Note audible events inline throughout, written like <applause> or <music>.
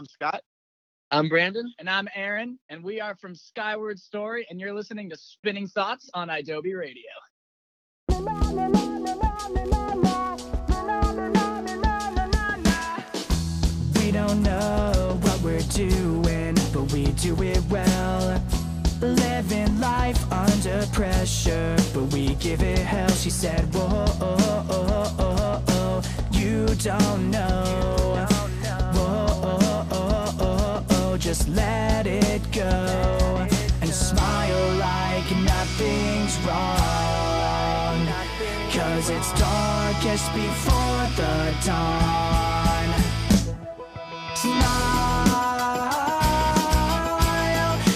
Hey, I'm Scott. I'm Brandon. And I'm Aaron, and we are from Skyward Story, and you're listening to Spinning Thoughts on Adobe Radio. We don't know what we're doing, but we do it well. Living life under pressure, but we give it hell. She said, Whoa, oh, oh, oh, oh, you don't know. Just let it go and smile like nothing's wrong. Cause it's darkest before the dawn. Smile.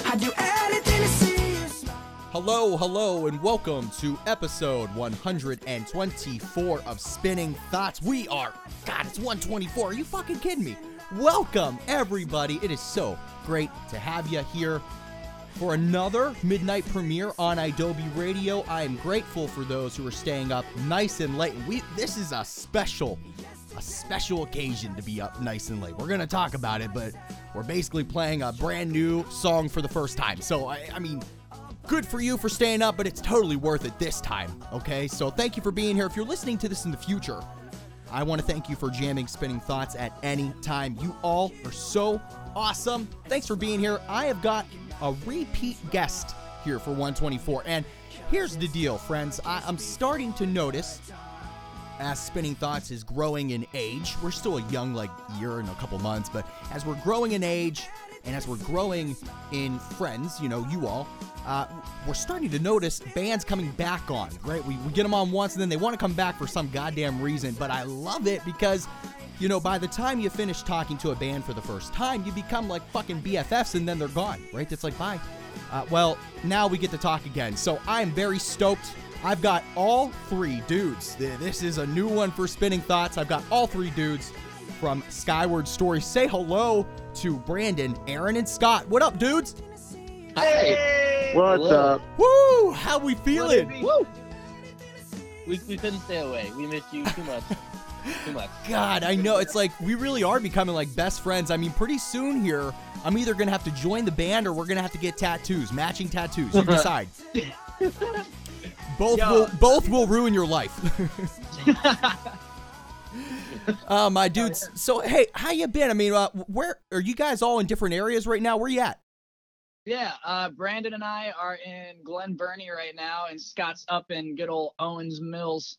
I'd do anything to see you smile. Hello, hello, and welcome to episode 124 of Spinning Thoughts. We are, God, it's 124. Are you fucking kidding me? Welcome, everybody. It is so great to have you here for another midnight premiere on Adobe Radio. I am grateful for those who are staying up nice and late. We this is a special a special occasion to be up nice and late. We're going to talk about it, but we're basically playing a brand new song for the first time. So I, I mean, good for you for staying up, but it's totally worth it this time, okay? So thank you for being here. If you're listening to this in the future, I want to thank you for jamming Spinning Thoughts at any time. You all are so awesome. Thanks for being here. I have got a repeat guest here for 124. And here's the deal, friends. I, I'm starting to notice as Spinning Thoughts is growing in age, we're still a young, like, year and a couple months, but as we're growing in age and as we're growing in friends, you know, you all, uh, we're starting to notice bands coming back on, right? We, we get them on once and then they want to come back for some goddamn reason, but I love it because. You know, by the time you finish talking to a band for the first time, you become like fucking BFFs and then they're gone, right? It's like, bye. Uh, well, now we get to talk again. So I'm very stoked. I've got all three dudes. This is a new one for Spinning Thoughts. I've got all three dudes from Skyward Story. Say hello to Brandon, Aaron, and Scott. What up, dudes? Hey. What's Hello. up? Woo! How we feeling? Woo. We, we couldn't stay away. We missed you too much. too much. <laughs> God, I know. It's like we really are becoming like best friends. I mean, pretty soon here, I'm either gonna have to join the band or we're gonna have to get tattoos, matching tattoos. You <laughs> decide. <laughs> both Yo. will both will ruin your life. Uh, my dudes. So hey, how you been? I mean, uh, where are you guys all in different areas right now? Where you at? yeah, uh, Brandon and I are in Glen Burnie right now, and Scott's up in good old Owings Mills.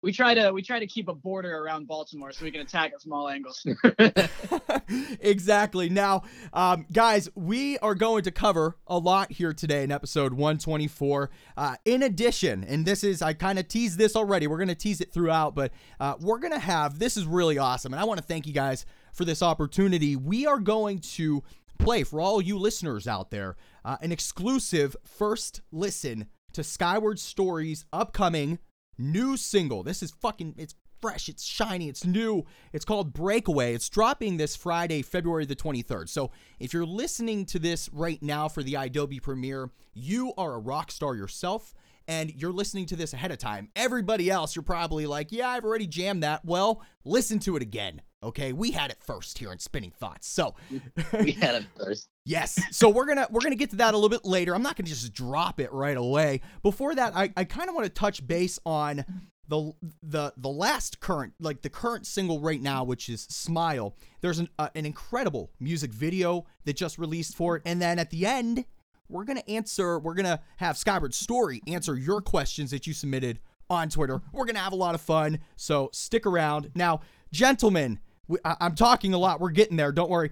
We try to we try to keep a border around Baltimore so we can attack it from all angles. <laughs> <laughs> exactly. Now, um, guys, we are going to cover a lot here today in episode 124. Uh, in addition, and this is, I kind of teased this already, we're going to tease it throughout, but uh, we're going to have, this is really awesome, and I want to thank you guys for this opportunity. We are going to play for all you listeners out there uh, an exclusive first listen to Skyward Stories' upcoming new single. This is fucking it's fresh, it's shiny, it's new. It's called Breakaway. It's dropping this Friday, February the 23rd. So, if you're listening to this right now for the Adobe premiere, you are a rock star yourself and you're listening to this ahead of time. Everybody else, you're probably like, "Yeah, I've already jammed that." Well, listen to it again. Okay? We had it first here in Spinning Thoughts. So, <laughs> we had it first. Yes. So we're gonna we're gonna get to that a little bit later. I'm not gonna just drop it right away. Before that, I, I kind of want to touch base on the the the last current like the current single right now, which is Smile. There's an uh, an incredible music video that just released for it, and then at the end, we're gonna answer. We're gonna have Skyward Story answer your questions that you submitted on Twitter. We're gonna have a lot of fun. So stick around. Now, gentlemen, we, I, I'm talking a lot. We're getting there. Don't worry.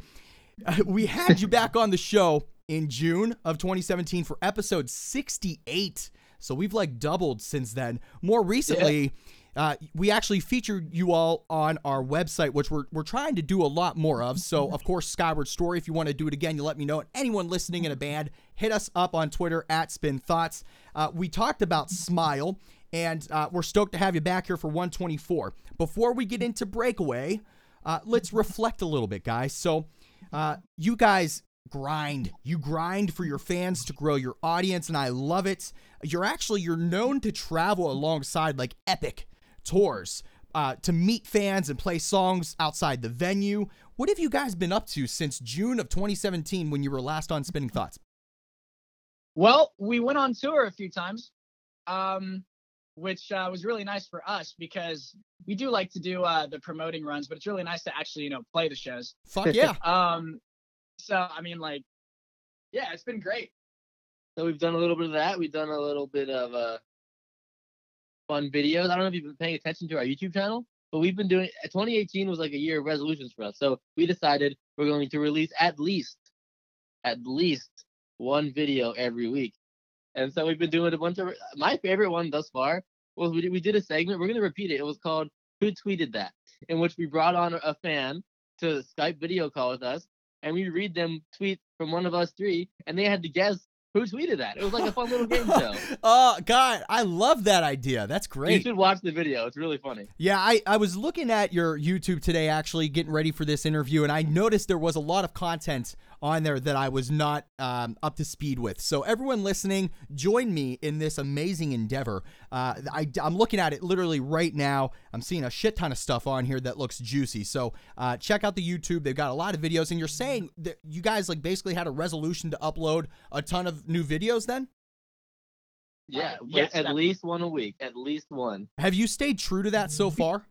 <laughs> We had you back on the show in June of 2017 for episode 68. So we've like doubled since then. More recently, uh, we actually featured you all on our website, which we're, we're trying to do a lot more of. So, of course, Skyward Story, if you want to do it again, you let me know. And anyone listening in a band, hit us up on Twitter at Spin Thoughts. Uh, we talked about Smile, and uh, we're stoked to have you back here for 124. Before we get into Breakaway, uh, let's reflect a little bit, guys. So, uh, you guys grind. You grind for your fans to grow your audience, and I love it. You're actually you're known to travel alongside like epic tours. uh, to meet fans and play songs outside the venue. What have you guys been up to since June of 2017 when you were last on Spinning Thoughts? Well, we went on tour a few times, um, which uh, was really nice for us because we do like to do uh, the promoting runs, but it's really nice to actually, you know, play the shows. Fuck yeah. <laughs> Um, so I mean, like, yeah, it's been great. So we've done a little bit of that. We've done a little bit of uh, fun videos. I don't know if you've been paying attention to our YouTube channel, but we've been doing. 2018 was like a year of resolutions for us. So we decided we're going to release at least, at least one video every week. And so we've been doing a bunch of. My favorite one thus far was we did, we did a segment. We're going to repeat it. It was called "Who Tweeted That," in which we brought on a fan to Skype video call with us, and we read them tweet from one of us three, and they had to guess who tweeted that. It was like a fun little game show. <laughs> Oh, God, I love that idea. That's great. You should watch the video. It's really funny. Yeah, I, I was looking at your YouTube today, actually, getting ready for this interview, and I noticed there was a lot of content on there that I was not um, up to speed with. So, everyone listening, join me in this amazing endeavor. Uh, I, I'm looking at it literally right now. I'm seeing a shit ton of stuff on here that looks juicy. So, uh, check out the YouTube. They've got a lot of videos, and you're saying that you guys like basically had a resolution to upload a ton of new videos then? Yeah, yes, at that- least one a week. At least one. Have you stayed true to that so far?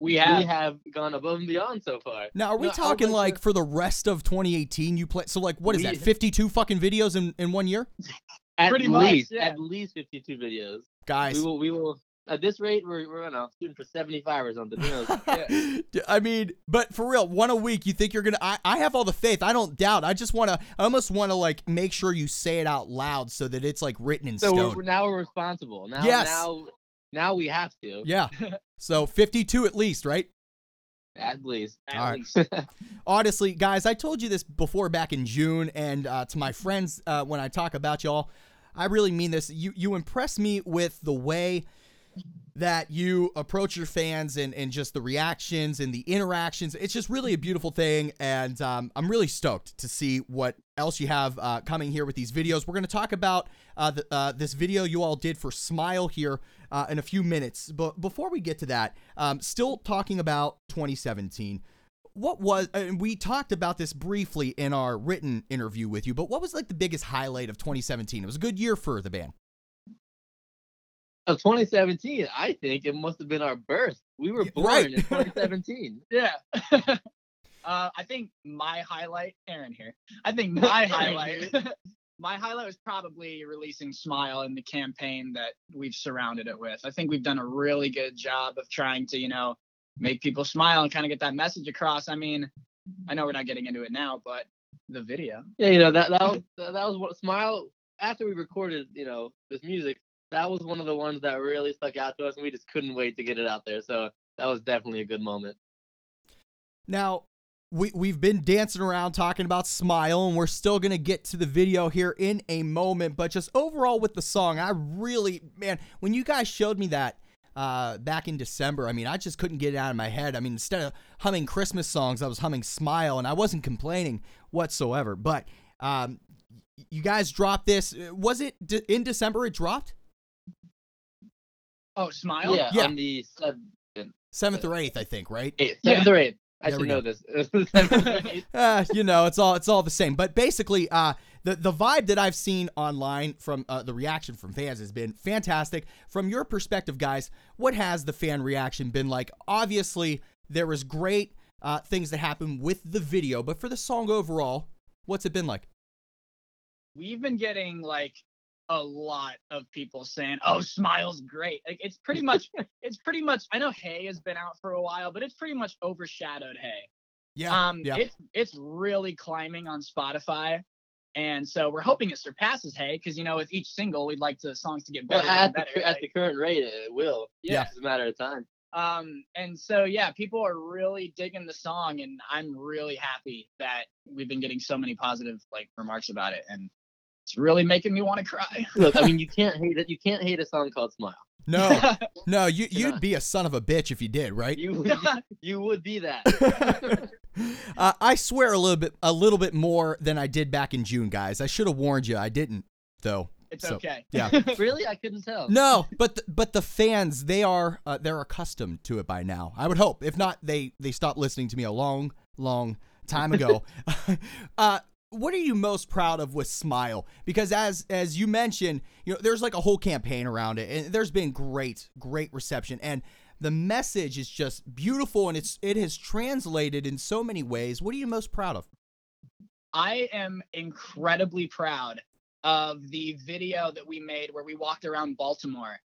We have. We have gone above and beyond so far. Now, are we No, talking like regular- for the rest of 2018? You play so like what is We- that? 52 fucking videos in in one year, <laughs> At Pretty much, least, yeah. at least 52 videos. guys. We will, we will. At this rate, we're we're gonna shooting for 75 or something. Who knows? <laughs> I mean, but for real, one a week. You think you're gonna? I, I have all the faith. I don't doubt. I just want to. I almost want to like make sure you say it out loud so that it's like written in so stone. we're- now we're responsible. Now, Yes. now, now we have to. yeah. <laughs> So 52 at least, right? At least. At All right. least. <laughs> Honestly, guys, I told you this before back in June, and uh, to my friends uh, when I talk about y'all, I really mean this. You you impress me with the way that you approach your fans and, and just the reactions and the interactions. It's just really a beautiful thing, and um, I'm really stoked to see what else you have uh, coming here with these videos. We're going to talk about uh, the, uh, this video you all did for Smile here uh, in a few minutes, but before we get to that, um, still talking about 2017 what was and we talked about this briefly in our written interview with you but what was like the biggest highlight of 2017 it was a good year for the band Of 2017, I think it must have been our birth. We were born right. in <laughs> 2017. yeah. <laughs> uh, I think my highlight, Aaron here. I think <laughs> my highlight, my highlight was probably releasing Smile and the campaign that we've surrounded it with. I think we've done a really good job of trying to, you know, make people smile and kind of get that message across. I mean, I know we're not getting into it now, but the video. Yeah, you know that that was that was what Smile. After we recorded, you know, this music, that was one of the ones that really stuck out to us, and we just couldn't wait to get it out there. So that was definitely a good moment. now we, we've been dancing around talking about smile and we're still gonna get to the video here in a moment but just overall with the song i really man when you guys showed me that uh, back in December. I mean, I just couldn't get it out of my head. I mean, instead of humming Christmas songs, I was humming Smile, and I wasn't complaining whatsoever. But um, you guys dropped this. Was it de- in December? It dropped Oh, Smile. Yeah, Yeah. on the seventh, seventh or eighth, I think. Right? eighth, Yeah. seventh or eighth. I There should know this. <laughs> Seventh or eighth. uh, <laughs> you know, it's all it's all the same. But basically, uh, the the vibe that I've seen online from uh, the reaction from fans has been fantastic. From your perspective, guys, what has the fan reaction been like? Obviously, there was great uh, things that happened with the video, but for the song overall, what's it been like? we've been getting like a lot of people saying, "Oh, Smile's great." Like it's pretty much, <laughs> it's pretty much. I know Hey has been out for a while, but it's pretty much overshadowed Hey. Yeah, Um, yeah. it's it's really climbing on Spotify, and so we're hoping it surpasses Hey because you know with each single we'd like the songs to get Well, better at and the, better. at like- the current rate, it will. Yeah. It's a matter of time. um, and so yeah, people are really digging the song, and I'm really happy that we've been getting so many positive like remarks about it, and it's really making me want to cry. <laughs> Look, I mean, you <laughs> can't hate it. You can't hate a song called "Smile." no, <laughs> no, you You're you'd be a son of a bitch if you did, right? You would, you would be that. uh, I swear a little bit, a little bit more than I did back in June, guys. I should have warned you. I didn't, though. It's So, okay. yeah. really, I couldn't tell. No, but the, but the fans they are uh, they're accustomed to it by now. I would hope. If not, they they stopped listening to me a long long time ago. uh, what are you most proud of with Smile? Because as as you mentioned, you know, there's like a whole campaign around it, and there's been great great reception, and the message is just beautiful, and it's it has translated in so many ways. What are you most proud of? I am incredibly proud of the video that we made where we walked around Baltimore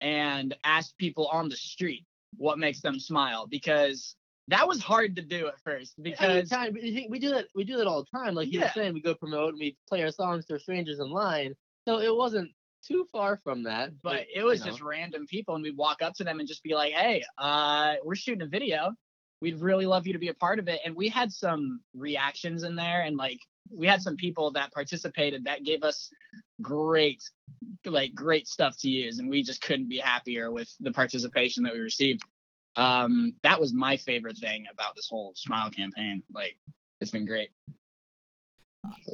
and asked people on the street what makes them smile because that was hard to do at first because Anytime, we do that. We do that all the time. Like you were saying, we go promote and we play our songs to strangers in line. So it wasn't too far from that. but it was you know. just random people and we'd walk up to them and just be like hey uh we're shooting a video we'd really love you to be a part of it and we had some reactions in there and like we had some people that participated that gave us great like great stuff to use and we just couldn't be happier with the participation that we received um that was my favorite thing about this whole smile campaign like it's been great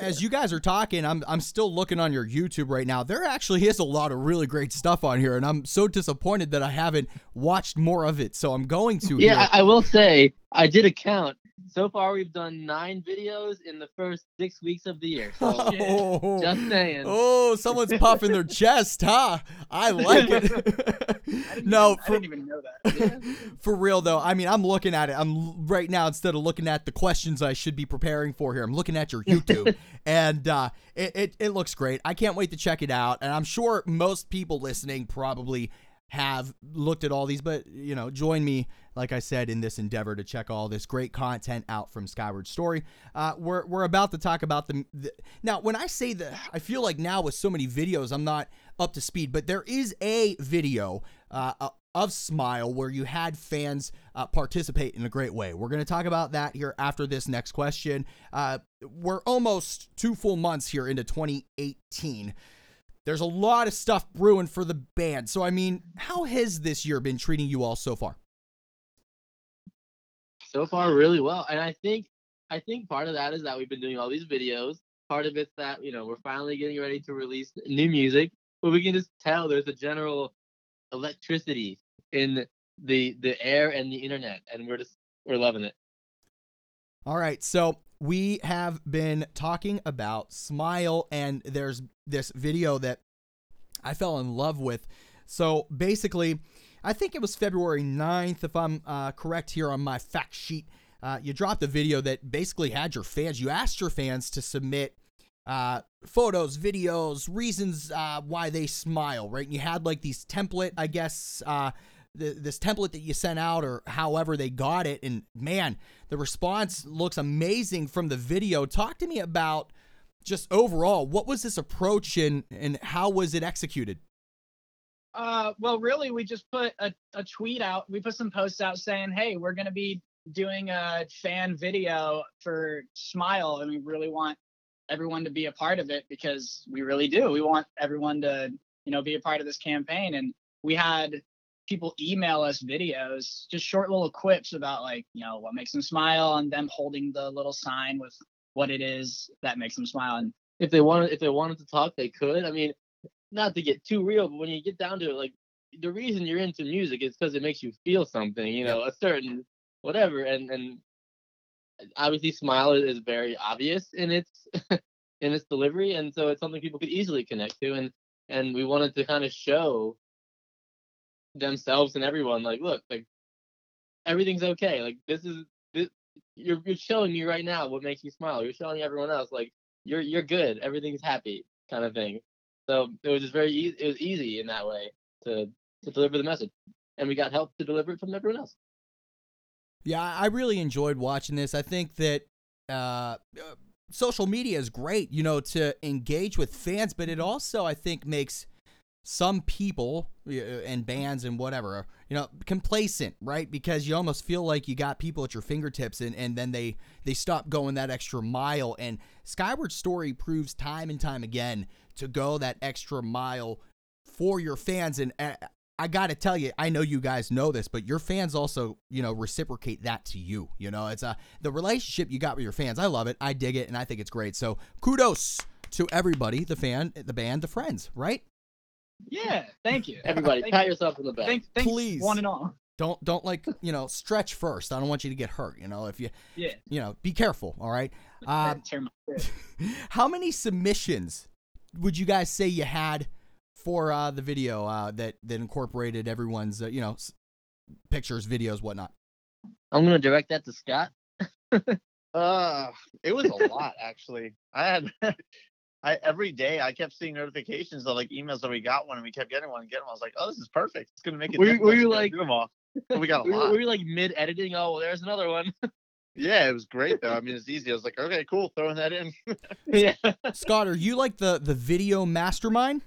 as you guys are talking, I'm I'm still looking on your YouTube right now. There actually is a lot of really great stuff on here, and I'm so disappointed that I haven't watched more of it. So I'm going to. Yeah, here. I, I will say I did a count. So far, we've done nine videos in the first six weeks of the year. So <laughs> oh, just saying. oh, someone's puffing their <laughs> chest, huh? I like it. <laughs> didn't no, even, I for, didn't even know that for real though. I mean, I'm looking at it. I'm right now instead of looking at the questions I should be preparing for here. I'm looking at your YouTube, and uh, it, it it looks great. I can't wait to check it out. And I'm sure most people listening probably have looked at all these, but you know, join me, like I said, in this endeavor to check all this great content out from Skyward Story. Uh, we're we're about to talk about the, the now. When I say that, I feel like now with so many videos, I'm not up to speed, but there is a video uh, uh, of Smile where you had fans uh, participate in a great way. We're going to talk about that here after this next question. Uh, we're almost two full months here into 2018. There's a lot of stuff brewing for the band. So, I mean, how has this year been treating you all so far? so far really well and i think i think part of that is that we've been doing all these videos part of it's that you know we're finally getting ready to release new music but we can just tell there's a general electricity in the the air and the internet and we're just we're loving it All right, so we have been talking about Smile, and there's this video that I fell in love with. So basically, I think it was February 9th, if I'm uh, correct here on my fact sheet. Uh, you dropped a video that basically had your fans, you asked your fans to submit uh, photos, videos, reasons uh, why they smile, right? And you had like these template, I guess, uh, th- this template that you sent out or however they got it. And man, the response looks amazing from the video. Talk to me about just overall, what was this approach and, and how was it executed? Uh, well, really, we just put a, a tweet out. We put some posts out saying, "Hey, we're gonna be doing a fan video for Smile, and we really want everyone to be a part of it because we really do. We want everyone to, you know, be a part of this campaign." And we had people email us videos, just short little quips about like, you know, what makes them smile, and them holding the little sign with what it is that makes them smile. And if they wanted if they wanted to talk they could. I mean not to get too real but when you get down to it like the reason you're into music is because it makes you feel something you know a certain whatever. And and obviously smile is, is very obvious in its <laughs> in its delivery. And so it's something people could easily connect to. And and we wanted to kind of show themselves and everyone like look like everything's okay like this is this you're you're showing me right now what makes you smile you're showing everyone else like you're you're good everything's happy kind of thing. So it was just very easy it was easy in that way to to deliver the message and we got help to deliver it from everyone else. Yeah, I really enjoyed watching this. I think that uh, uh, social media is great, you know, to engage with fans, but it also, I think, makes some people uh, and bands and whatever, you know, complacent, right? Because you almost feel like you got people at your fingertips and, and then they, they stop going that extra mile. And Skyward Story proves time and time again to go that extra mile for your fans. And uh, I got to tell you, I know you guys know this, but your fans also, you know, reciprocate that to you. You know, it's a the relationship you got with your fans. I love it. I dig it, and I think it's great. So kudos to everybody, the fan, the band, the friends, right? Yeah, thank you. Everybody, Thank pat you. yourself on the back. Thank, thanks, Please. one and all. Don't don't like you know stretch first. I don't want you to get hurt. You know if you Yeah. you know be careful. All right. <laughs> Um, Tear my shit. <laughs> how many submissions would you guys say you had for uh, the video uh, that that incorporated everyone's uh, you know s- pictures, videos, whatnot? I'm gonna direct that to Scott. <laughs> Uh, it was a lot actually. I had, I every day I kept seeing notifications of like emails that we got one and we kept getting one and getting one. I was like, oh, this is perfect. It's gonna make it. Were you- were you like- do them all? But we got a We were, lot. we were like mid editing. Oh, well, there's another one. Yeah, it was great though. I mean, it's easy. I was like, okay, cool, throwing that in. <laughs> yeah. Scott, are you like the the video mastermind?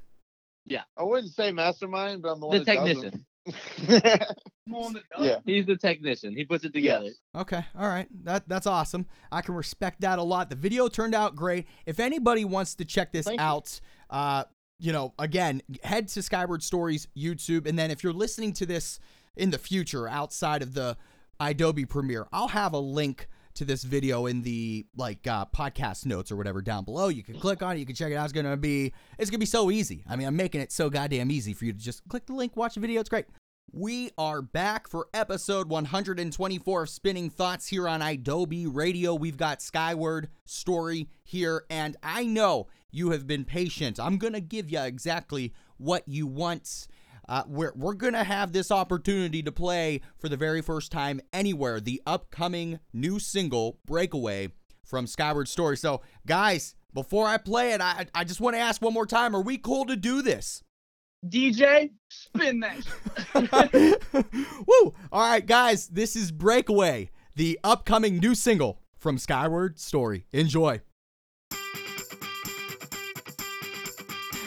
Yeah. I wouldn't say mastermind, but I'm the one The that does technician. <laughs> them. yeah. He's the technician. He puts it together. Yes. Okay, all right. That that's awesome. I can respect that a lot. The video turned out great. If anybody wants to check this Thank you. out, uh, you know, again, head to Skyward Stories YouTube, and then if you're listening to this in the future outside of the Adobe Premiere, I'll have a link to this video in the like uh, podcast notes or whatever down below. You can click on it. You can check it out. It's gonna be it's gonna be so easy. I mean, I'm making it so goddamn easy for you to just click the link, watch the video. It's great. We are back for episode 124 of Spinning Thoughts here on Adobe Radio. We've got Skyward Story here, and I know you have been patient. I'm going to give you exactly what you want. Uh, we're we're going to have this opportunity to play for the very first time anywhere the upcoming new single, Breakaway, from Skyward Story. So, guys, before I play it, I, I just want to ask one more time are we cool to do this? DJ, spin that. shit. <laughs> Woo! All right, guys, this is Breakaway, the upcoming new single from Skyward Story. Enjoy.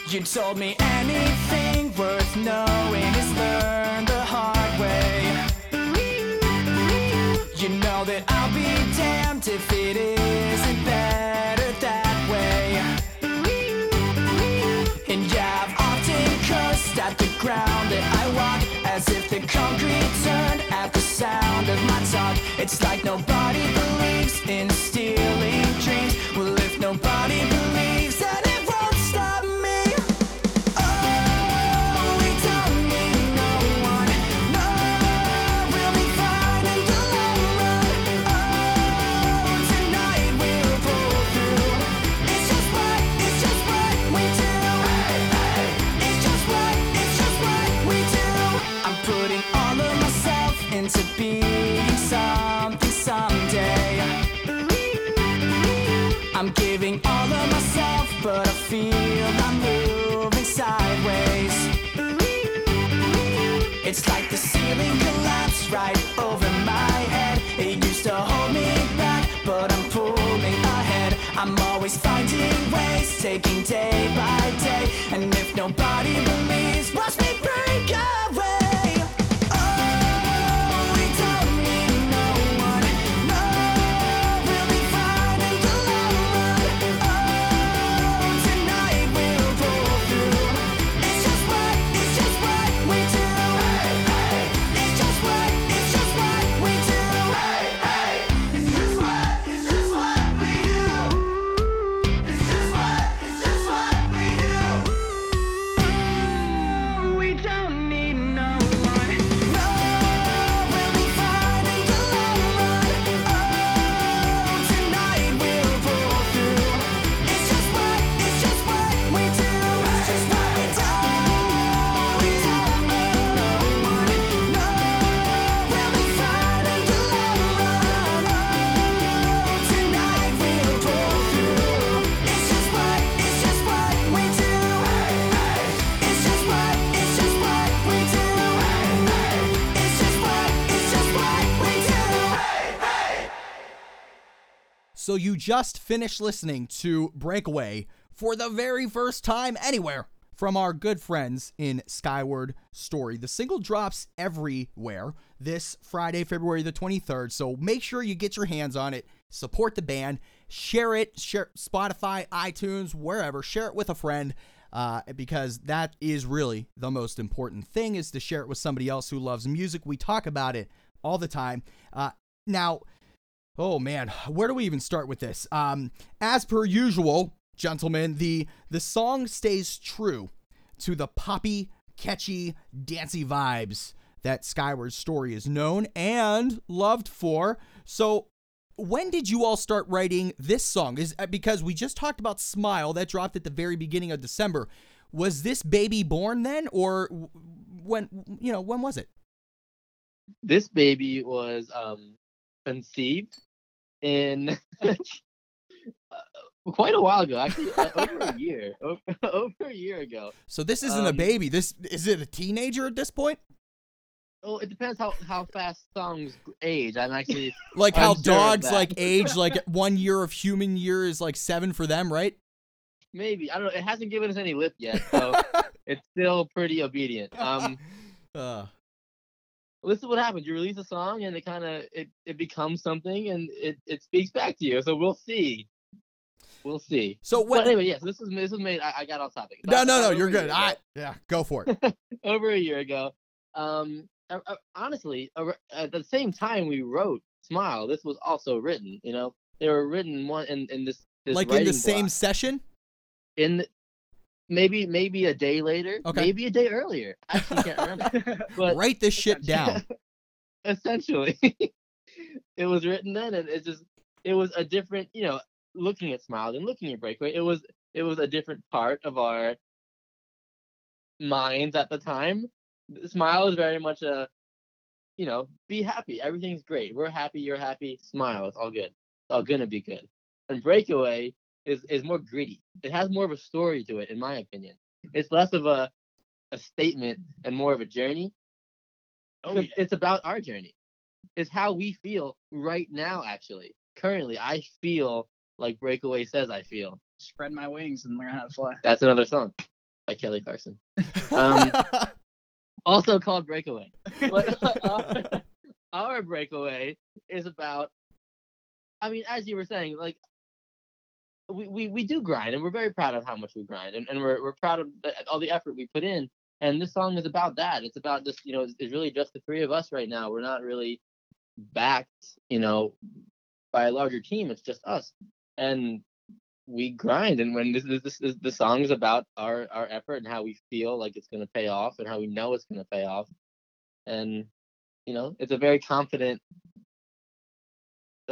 You told me anything worth knowing is learned the hard way. You know that I'll be damned if it isn't better that way. And yeah, I've often cursed at the ground that I walk as if the concrete turned at the sound of my talk. It's like nobody believes in but I feel I'm moving sideways. It's like the ceiling collapsed right over my head. It used to hold me back, but I'm pulling ahead. I'm always finding ways, taking day by day. And if nobody believes, So you just finished listening to Breakaway for the very first time anywhere from our good friends in Skyward Story. The single drops everywhere this Friday, February the 23rd. So make sure you get your hands on it, support the band, share it, share Spotify, iTunes, wherever, share it with a friend. Uh, because that is really the most important thing is to share it with somebody else who loves music. We talk about it all the time. Uh, now, Oh man, where do we even start with this? Um, as per usual, gentlemen, the the song stays true to the poppy, catchy, dancey vibes that Skyward Story is known and loved for. So, when did you all start writing this song? Is uh, because we just talked about Smile that dropped at the very beginning of December. Was this baby born then, or when? You know, when was it? This baby was um conceived in <laughs> quite a while ago, actually uh, over a year, <laughs> over, <laughs> over a year ago. So this isn't a Um, baby. This is it a teenager at this point? Oh, it depends how how fast songs age. I'm actually Like how dogs like age like one year of human year is like seven for them, right? maybe I don't know. It hasn't given us any lip yet, so it's still pretty obedient. Um, Uh, this is what happens. You release a song and it kind of it, it becomes something and it, it speaks back to you. So we'll see. We'll see. so But what? anyway, yes, this is this was made. I, I got off topic. No, no, no. You're good. ago. I yeah, go for it. <laughs> over a year ago. Um, honestly, at the same time we wrote "Smile," this was also written. You know, they were written one in, in this, this like in the same block. session. in the- maybe maybe a day later, Okay. maybe a day earlier. I actually can't remember, <laughs> but Write this shit down. <laughs> essentially, <laughs> it was written then, and it just it was a different. You know, looking at Smile and looking at Breakaway, it was it was a different part of our minds at the time. Smile is very much a, you know, be happy. Everything's great. We're happy. You're happy. Smile. It's all good. It's all gonna be good. And Breakaway is is more gritty. It has more of a story to it, in my opinion. It's less of a a statement and more of a journey. Oh, yeah. It's about our journey. It's how we feel right now. Actually, currently, I feel like Breakaway says I feel. Spread my wings and learn how to fly. That's another song by Kelly Clarkson. Um, <laughs> also called Breakaway. But <laughs> <laughs> our, our breakaway is about. I mean, as you were saying, like we, we, we do grind, and we're very proud of how much we grind, and, and we're we're proud of all the effort we put in. And this song is about that. It's about just you know, it's, it's really just the three of us right now. We're not really backed, you know, by a larger team. It's just us, and we grind. And when this this, this the song is about our our effort and how we feel like it's gonna pay off, and how we know it's gonna pay off, and you know, it's a very confident.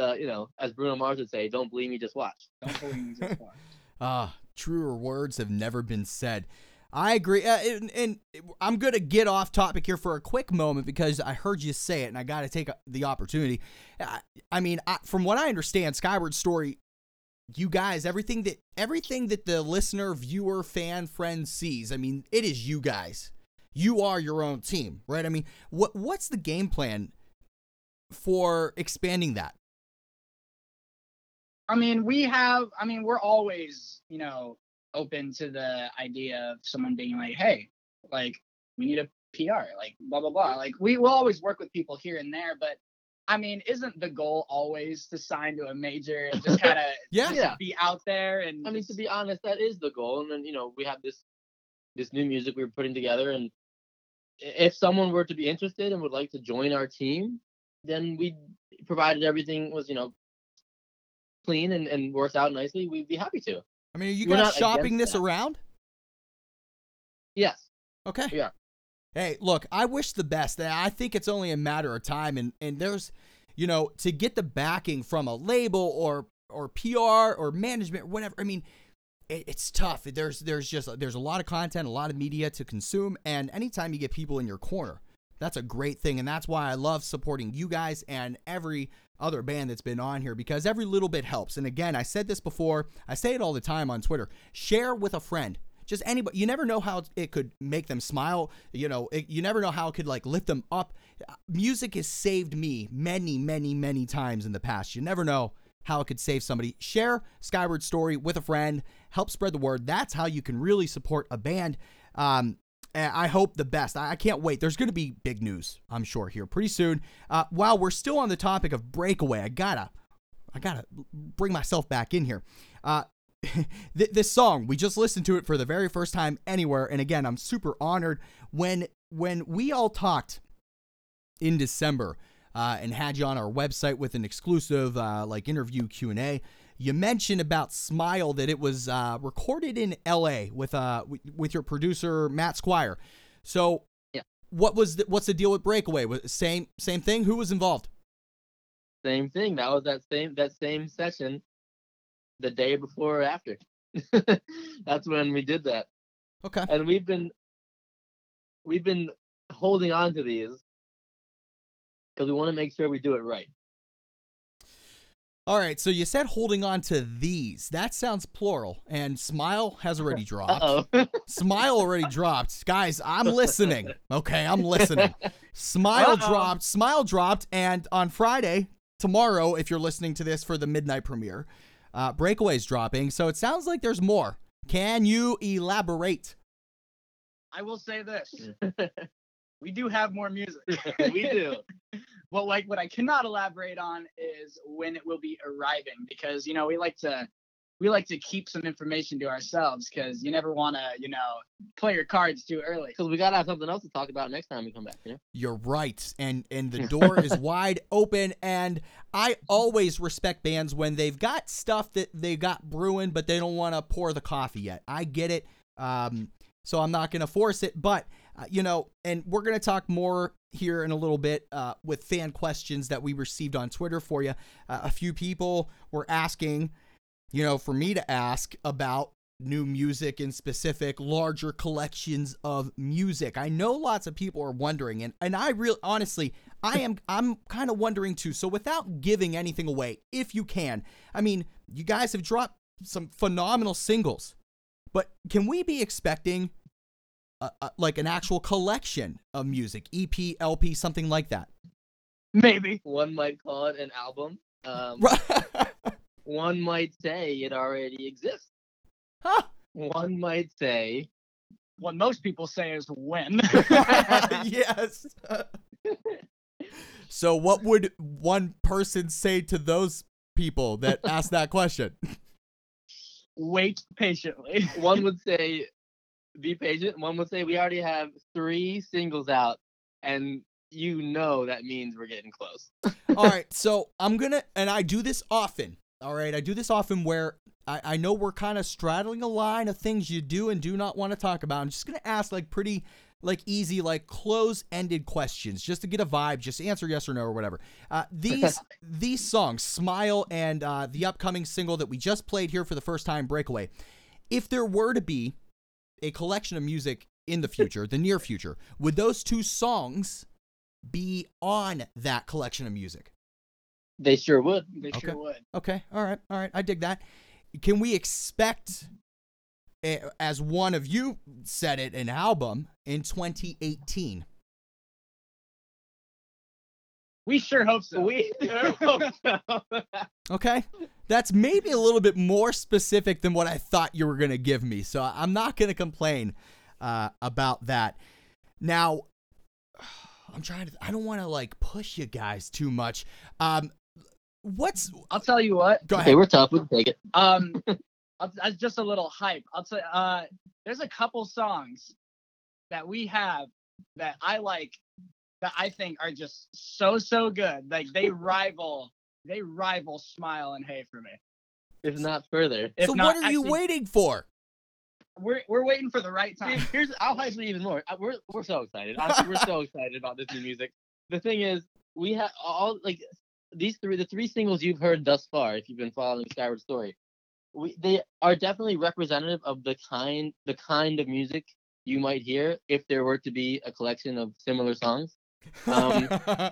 Uh, you know, as Bruno Mars would say, "Don't believe me, just watch." Don't believe me so far. <laughs> Ah, truer words have never been said. I agree. Uh, and, and I'm going to get off topic here for a quick moment because I heard you say it and I got to take uh, the opportunity. I, I mean, I, from what I understand, Skyward Story, you guys, everything that everything that the listener, viewer, fan, friend sees, I mean, it is you guys. You are your own team, right? I mean, what what's the game plan for expanding that? I mean, we have. I mean, we're always, you know, open to the idea of someone being like, "Hey, like, we need a PR, like, blah blah blah." Like, we will always work with people here and there, but I mean, isn't the goal always to sign to a major and just <laughs> kind of Yeah. Yeah. be out there and? I mean, to be honest, that is the goal. And then you know, we have this this new music we're putting together, and if someone were to be interested and would like to join our team, then we, provided everything was you know clean and, and worked out nicely, we'd be happy to. I mean, are you We're guys shopping this that. around? Yes. Okay. Are. Hey, look, I wish the best. and I think it's only a matter of time and and there's you know, to get the backing from a label or or PR or management whatever. I mean, it, it's tough. There's there's just there's a lot of content, a lot of media to consume and anytime you get people in your corner, that's a great thing and that's why I love supporting you guys and every other band that's been on here because every little bit helps. And again, I said this before, I say it all the time on Twitter. Share with a friend. Just anybody you never know how it could make them smile you know it, you never know how it could like lift them up. Music has saved me many many many times in the past. You never know how it could save somebody. Share skyward story with a friend. Help spread the word. That's how you can really support a band. Um and I hope the best. I can't wait. There's going to be big news, I'm sure, here pretty soon. Uh, while we're still on the topic of breakaway, I gotta, I gotta bring myself back in here. Uh, <laughs> this song we just listened to it for the very first time anywhere and again i'm super honored when when we all talked in december uh, and had you on our website with an exclusive uh, like interview q&a you mentioned about Smile that it was uh, recorded in L.A. with uh with, your producer Matt Squire. So, Yeah. what was the, what's the deal with Breakaway? Was same same thing? Who was involved? Same thing. That was that same that same session, the day before or after. <laughs> That's when we did that, Okay. and we've been we've been holding on to these because we want to make sure we do it right. All right. So you said holding on to these. That sounds plural, and Smile has already <laughs> dropped. Smile already dropped. Guys, I'm listening. Okay, I'm listening. Smile Uh-oh. dropped. Smile dropped. And on Friday, tomorrow, if you're listening to this for the midnight premiere, uh, Breakaway's dropping. So it sounds like there's more. Can you elaborate? I will say this: <laughs> <laughs> we do have more music. we do. Well, like what I cannot elaborate on is when it will be arriving because you know we like to we like to keep some information to ourselves because you never want to you know play your cards too early. Because we gotta have something else to talk about next time we come back. You know. You're right. And and the <laughs> door is wide open. And I always respect bands when they've got stuff that they got brewing, but they don't want to pour the coffee yet. I get it. Um, so I'm not going to force it. But, uh, you know, and we're going to talk more here in a little bit uh, with fan questions that we received on Twitter for you. Uh, a few people were asking, you know, for me to ask about new music in specific larger collections of music. I know lots of people are wondering and and I real honestly I am <laughs> I'm kind of wondering too. So without giving anything away, if you can. I mean, you guys have dropped some phenomenal singles. But can we be expecting a, a, like an actual collection of music, EP, LP, something like that? Maybe. One might call it an album. Um, <laughs> one might say it already exists. huh? One might say What most people say is when. <laughs> <laughs> yes. so, what would one person say to those people that ask that question? Wait patiently. one would say be patient. One would say we already have three singles out, and you know that means we're getting close. All <laughs> right, so I'm gonna, and I do this often. All right, I do this often where I, I know we're kind of straddling a line of things you do and do not want to talk about. I'm just gonna ask like pretty, like easy, like close-ended questions, just to get a vibe. Just answer yes or no or whatever. Uh, these <laughs> these songs, "Smile" and uh, the upcoming single that we just played here for the first time, "Breakaway." If there were to be a collection of music in the future, the near future, would those two songs be on that collection of music? They sure would. They Okay. sure would. Okay, all right, all right. I dig that. Can we expect, eh, as one of you said it, an album in 2018? We sure hope so. We <laughs> sure hope so. <laughs> Okay, that's maybe a little bit more specific than what I thought you were gonna give me, so I'm not gonna complain uh, about that. Now, <sighs> I'm trying to. I don't want to like push you guys too much. Um, what's? I'll tell you what. Go okay, ahead. we're tough. We can take it. Um, <laughs> I'll- that's just a little hype. I'll tell. Uh, there's a couple songs that we have that I like that I think are just so so good. Like they rival. They rival Smile and Hey for me. If not further. If so not, what are you actually, waiting for? We're we're waiting for the right time. Here's I'll hype you even more. We're we're so excited. Honestly, we're so <laughs> excited about this new music. The thing is, we have all like these three the three singles you've heard thus far. If you've been following Skyward Story, we they are definitely representative of the kind the kind of music you might hear if there were to be a collection of similar songs. Um, <laughs>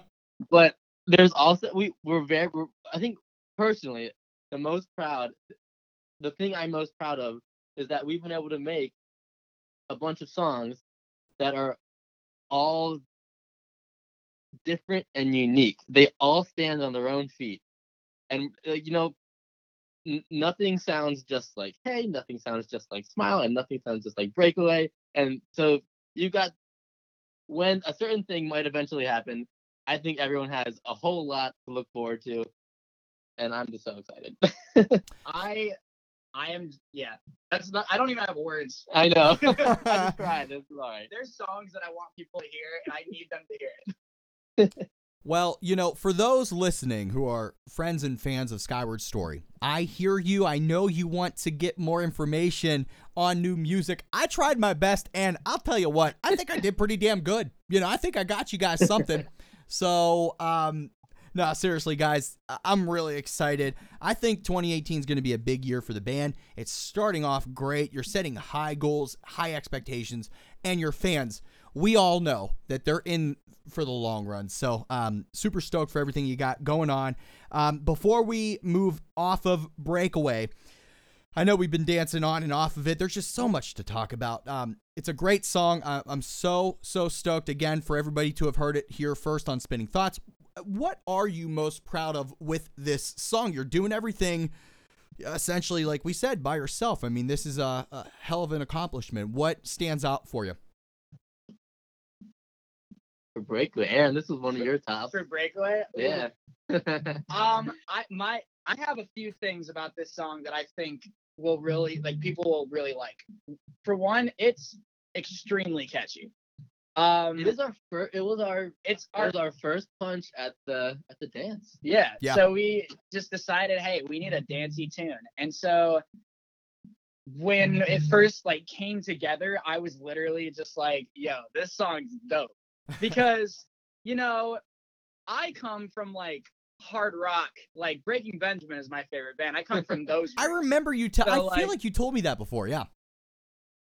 But there's also we we're very we're, I think personally the most proud the thing I'm most proud of is that we've been able to make a bunch of songs that are all different and unique. They all stand on their own feet. And uh, you know n- nothing sounds just like hey, nothing sounds just like smile and nothing sounds just like breakaway. And so you got when a certain thing might eventually happen, I think everyone has a whole lot to look forward to, and I'm just so excited. <laughs> I I am yeah. That's not. I don't even have words. I know. <laughs> I just <laughs> tried. It's all right. There's songs that I want people to hear, and I need them to hear it. Well, you know, for those listening who are friends and fans of Skyward Story, I hear you. I know you want to get more information on new music. I tried my best, and I'll tell you what, I think I did pretty damn good. You know, I think I got you guys something. <laughs> so, um, no, seriously, guys, I'm really excited. I think 2018 is going to be a big year for the band. It's starting off great. You're setting high goals, high expectations, and your fans, we all know that they're in for the long run. So, um, super stoked for everything you got going on. Um, before we move off of Breakaway, I know we've been dancing on and off of it. There's just so much to talk about. Um, it's a great song. I- I'm so, so stoked again for everybody to have heard it here first on Spinning Thoughts. What are you most proud of with this song? You're doing everything essentially, like we said, by yourself. I mean, this is a, a hell of an accomplishment. What stands out for you? For Breakaway, Aaron, this was one of your tops. For breakaway. Yeah. <laughs> Um, I my I have a few things about this song that I think will really like people will really like. For one, it's extremely catchy. Um, it is our first. It was our. it's It our was our first punch at the at the dance. Yeah. Yeah. So we just decided, hey, we need a dancey tune. And so when it first like came together, I was literally just like, yo, this song's dope. Because, you know, I come from like hard rock, like Breaking Benjamin is my favorite band. I come from those. <laughs> I remember you. T- So, I feel like- like you told me that before. Yeah.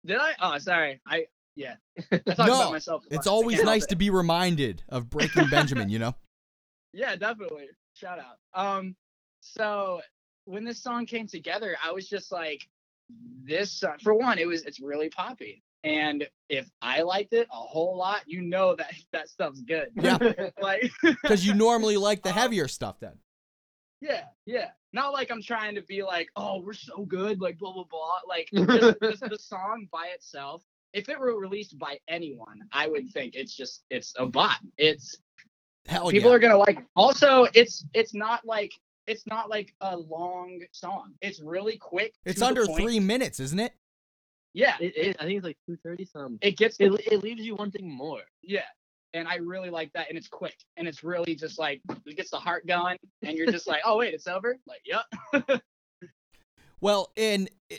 Did I? Oh, sorry. I yeah. <laughs> I talk No, about myself. It's always <laughs> nice it. to be reminded of Breaking Benjamin. You know. Yeah, definitely. Shout out. Um, so when this song came together, I was just like, this song, for one, it was it's really poppy. And if I liked it a whole lot, you know that <laughs> that stuff's good. Yeah. <laughs> like <laughs> Because you normally like the Um, heavier stuff. Then. yeah, yeah. Not like I'm trying to be like, oh, we're so good, like blah blah blah. Like just, just the song by itself, if it were released by anyone, I would think it's just it's a bot. It's Hell people yeah. are gonna like it. also it's it's not like it's not like a long song it's really quick it's under three minutes, isn't it? Yeah It, it, I think it's like two thirty something. it gets It, it leaves you wanting more. yeah and i really like that and it's quick and it's really just like it gets the heart going and you're just like oh wait it's over like yep <laughs> Well, and uh,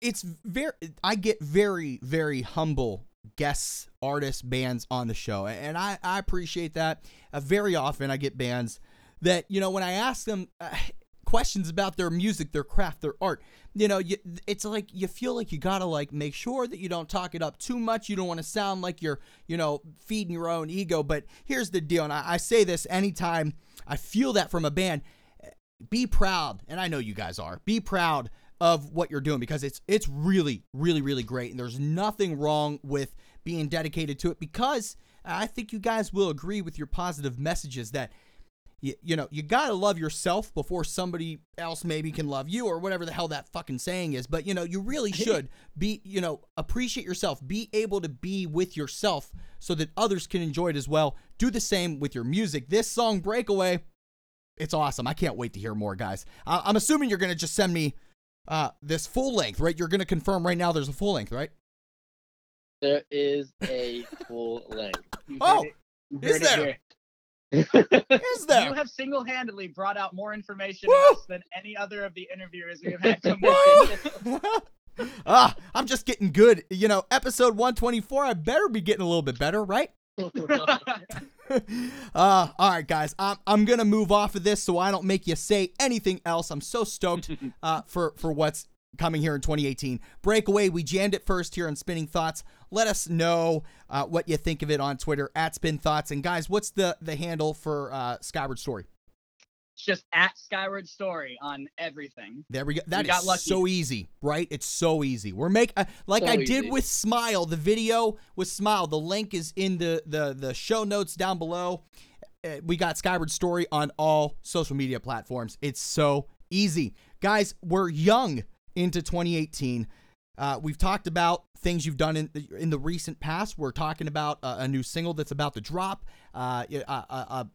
it's very. I get very, very humble guests, artists, bands on the show, and I I appreciate that. Uh, very often, I get bands that you know when I ask them. Uh, questions about their music their craft their art you know you, it's like you feel like you gotta like make sure that you don't talk it up too much. You don't want to sound like you're you know feeding your own ego. But here's the deal and I, I say this anytime i feel that from a band be proud and i know you guys are be proud of what you're doing because it's it's really really really great and there's nothing wrong with being dedicated to it because i think you guys will agree with your positive messages that you, you know you gotta love yourself before somebody else maybe can love you or whatever the hell that fucking saying is. But you know you really should be you know appreciate yourself. Be able to be with yourself so that others can enjoy it as well. Do the same with your music. This song breakaway it's awesome. I can't wait to hear more guys. I- i'm assuming you're gonna just send me uh this full length right? You're gonna confirm right now there's a full length right? There is a full length. You Oh, heard it- you is heard there? you have single-handedly brought out more information us than any other of the interviewers we've had combined. <laughs> ah i'm just getting good you know episode 124 i better be getting a little bit better right <laughs> <laughs> uh, all right, guys. I'm, I'm gonna move off of this so I don't make you say anything else. I'm so stoked uh, for for what's coming here in 2018. Breakaway. We jammed it first here on Spinning Thoughts. Let us know uh, what you think of it on Twitter at Spin Thoughts. And guys, what's the the handle for uh, Skyward Story? It's just at Skyward Story on everything. There we go. That is got lucky. so easy, right? It's so easy. We're make uh, like So I did easy. with Smile, the video with Smile. The link is in the the the show notes down below. Uh, we got Skyward Story on all social media platforms. It's so easy, guys. We're young into 2018. Uh, we've talked about things you've done in the, in the recent past. We're talking about a, a new single that's about to drop. Uh, a, a, a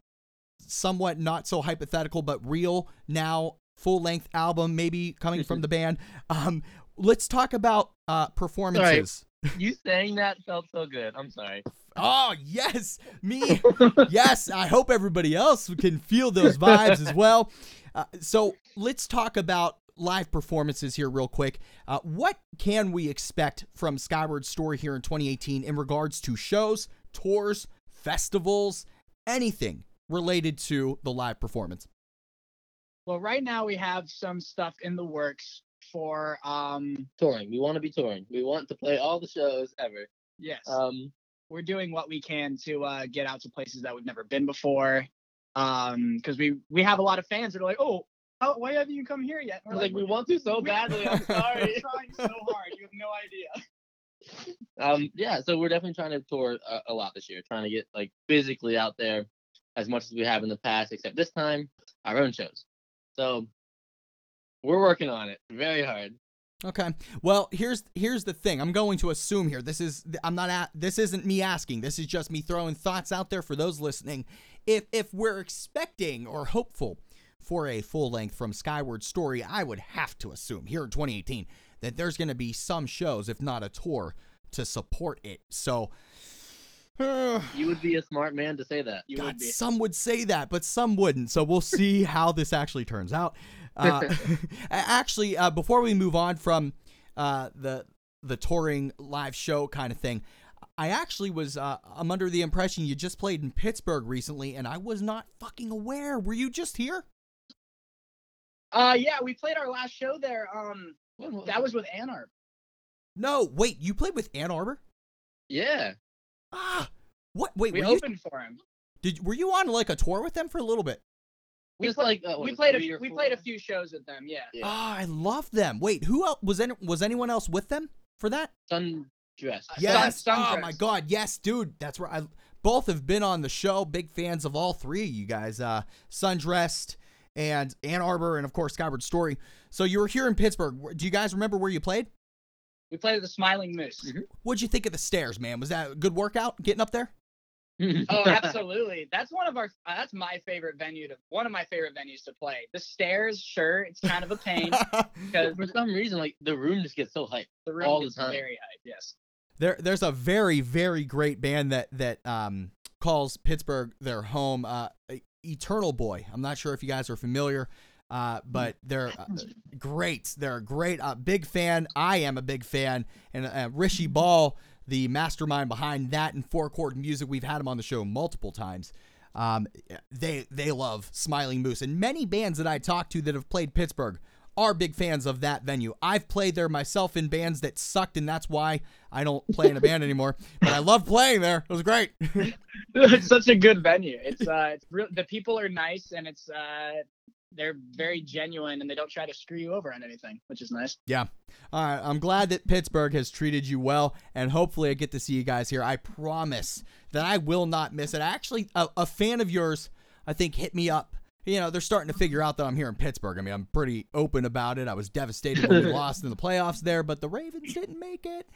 somewhat not so hypothetical but real now full length album maybe coming from the band. Um, let's talk about uh, performances You saying that felt so good. I'm sorry. Oh yes, me. <laughs> yes, I hope everybody else can feel those vibes as well. Uh, so let's talk about live performances here real quick. Uh, what can we expect from Skyward Story here in 2018 in regards to shows, tours, festivals, anything related to the live performance? Well, right now we have some stuff in the works for um Touring. We want to be touring. We want to play all the shows ever. yes. Um, we're doing what we can to uh, get out to places that we've never been before. Um, because we we have a lot of fans that are like, oh, how, why haven't you come here yet? And we're like, we want to so we- <laughs> badly. I'm we're sorry. trying so hard. You have no idea. um, yeah. So we're definitely trying to tour a, a lot this year. Trying to get like physically out there as much as we have in the past, except this time our own shows. So we're working on it very hard. Okay. Well, here's here's the thing. I'm going to assume here. This is I'm not at, this isn't me asking. This is just me throwing thoughts out there for those listening. If if we're expecting or hopeful for a full length from Skyward Story, I would have to assume here in 2018 that there's going to be some shows, if not a tour, to support it. So. uh, You would be a smart man to say that. You God, would be. some would say that, but some wouldn't. So we'll see <laughs> how this actually turns out. <laughs> Uh, <laughs> actually, uh, before we move on from uh, the the touring live show kind of thing, I actually was uh, I'm under the impression you just played in Pittsburgh recently, and I was not fucking aware. Were you just here? Uh, yeah, we played our last show there. Um, was that it? was with Ann Arbor. No, wait, you played with Ann Arbor? yeah. Ah, what? Wait, We were you, opened for him. did were you on like a tour with them for a little bit? We Just pla- like uh, we played a few, we four? played a few shows with them. Yeah. Yeah. Ah, I love them. Wait, who else was any, was anyone else with them for that? Sundress. Uh, Yes. Sun- oh Sundress. my god. Yes, dude. That's right. I both have been on the show. Big fans of all three of you guys. Uh Sundressed and Ann Arbor and of course Skyward Story. So you were here in Pittsburgh. Do you guys remember where you played? We played at the Smiling Moose. Mhm. What'd you think of the stairs, man? Was that a good workout getting up there? <laughs> Oh, <laughs> absolutely. That's one of our. Uh, that's my favorite venue to. One of my favorite venues to play. The stairs, sure, it's kind of a pain <laughs> because For some reason, like the room just gets so hyped. the room all the is time. very hype. Yes. there there's a very very great band that that um calls Pittsburgh their home uh Eternal Boy. I'm not sure if you guys are familiar uh but they're uh, great. They're a great uh, big fan. I am a big fan and uh, Rishi Ball the mastermind behind that and four chord music we've had him on the show multiple times. Um they they love Smiling Moose and many bands that I talk to that have played Pittsburgh are big fans of that venue. I've played there myself in bands that sucked, and that's why I don't play in a band anymore. But I love playing there. It was great. <laughs> it's such a good venue. It's uh, it's real. The people are nice and it's uh, they're very genuine and they don't try to screw you over on anything, which is nice. yeah. All right. I'm glad that Pittsburgh has treated you well, and hopefully I get to see you guys here. I promise that I will not miss it. Actually, a, a fan of yours, I think, hit me up. You know, they're starting to figure out that I'm here in Pittsburgh. I mean, I'm pretty open about it. I was devastated when we <laughs> lost in the playoffs there, but the Ravens didn't make it.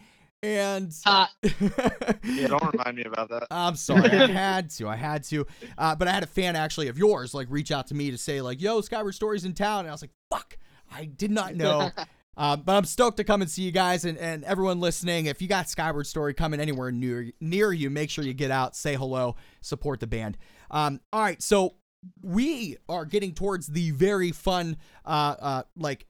And Uh, <laughs> Yeah, don't remind me about that. I'm sorry, I <laughs> had to. I had to. Uh, but I had a fan actually of yours like reach out to me to say like, "Yo, Skyward Story's in town," and I was like, "Fuck, I did not know." uh, but I'm stoked to come and see you guys and, and everyone listening. If you got Skyward Story coming anywhere near near you, make sure you get out, say hello, support the band. Um, all right, so we are getting towards the very fun, uh, uh, like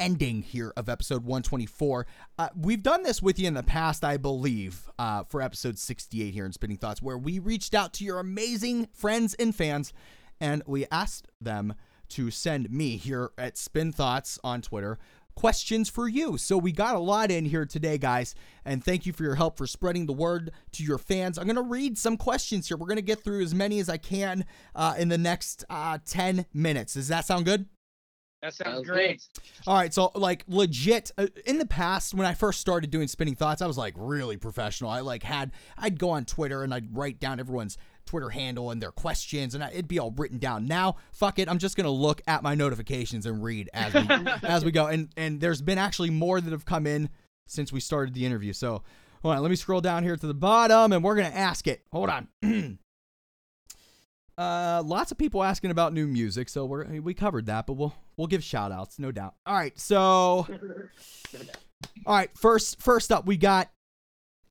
ending here of episode 124. Uh, we've done this with you in the past, I believe, uh, for episode 68 here in Spinning Thoughts, where we reached out to your amazing friends and fans and we asked them to send me here at Spin Thoughts on Twitter questions for you. So we got a lot in here today, guys, and thank you for your help for spreading the word to your fans. I'm going to read some questions here. We're going to get through as many as I can uh, in the next uh, 10 minutes. Does that sound good? that sounds Sounds great. All right, so like legit uh, in the past when I first started doing spinning thoughts, I was like really professional. I like had I'd go on Twitter and I'd write down everyone's Twitter handle and their questions and I, it'd be all written down. Now, fuck it, I'm just going to look at my notifications and read as we <laughs> as we go. And and there's been actually more that have come in since we started the interview. So, hold on, let me scroll down here to the bottom and we're going to ask it. Hold on. <clears throat> Uh, lots of people asking about new music, so we're we covered that, but we'll we'll give shout outs, no doubt. All right, so all right, first first up we got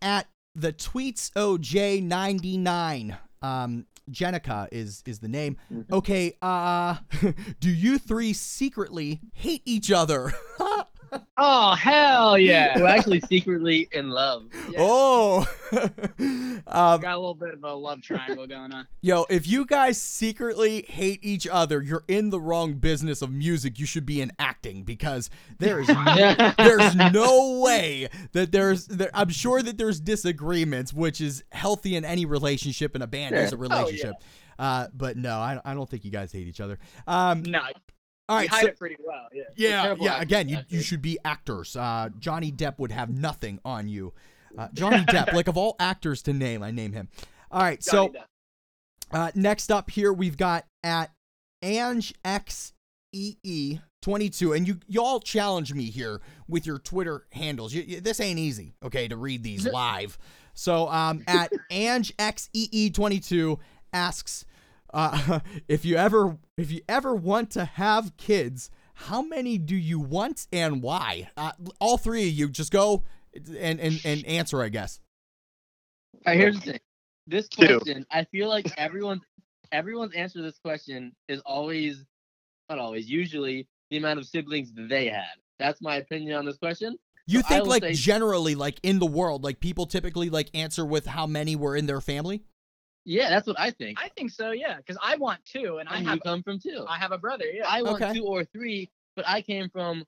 at the tweets OJ99. Um, Jenica is is the name. Mhm. Okay, uh, <laughs> do you three secretly hate each other? <laughs> Oh hell yeah! We're actually secretly in love. Oh, <laughs> um, Got a little bit of a love triangle going on. yo, if you guys secretly hate each other, you're in the wrong business of music. You should be in acting because there is <laughs> there's no way that there's there, I'm sure that there's disagreements, which is healthy in any relationship, and a band is a Sure. relationship. Uh, but no, I, I don't think you guys hate each other. Um, No, all you hide so- it pretty well. Yeah. yeah, yeah. actors, Again, you, you should be actors. Uh, Johnny Depp would have nothing on you. <laughs> Uh, Johnny Depp, like of all actors to name, I name him. All right, so Johnny Depp. uh, next up here we've got at Ange X E E 22, and you y'all challenge me here with your Twitter handles. You, you- this ain't easy, okay, to read these <laughs> live. So um, at <laughs> Ange X E E 22 asks uh, <laughs> if you ever if you ever want to have kids, how many do you want and why? Uh, all three of you just go and and, and answer, I guess. All right, here's the thing. This Two. question, I feel like everyone's everyone's answer to this question is always not always, usually the amount of siblings they had. That's my opinion on this question. You So think like say- generally like in the world like people typically like answer with how many were in their family? Yeah, that's what I think. I think so. Yeah, because I want two, and I and have you come from two. I have a brother. Yeah. I want Okay. two or three, but I came from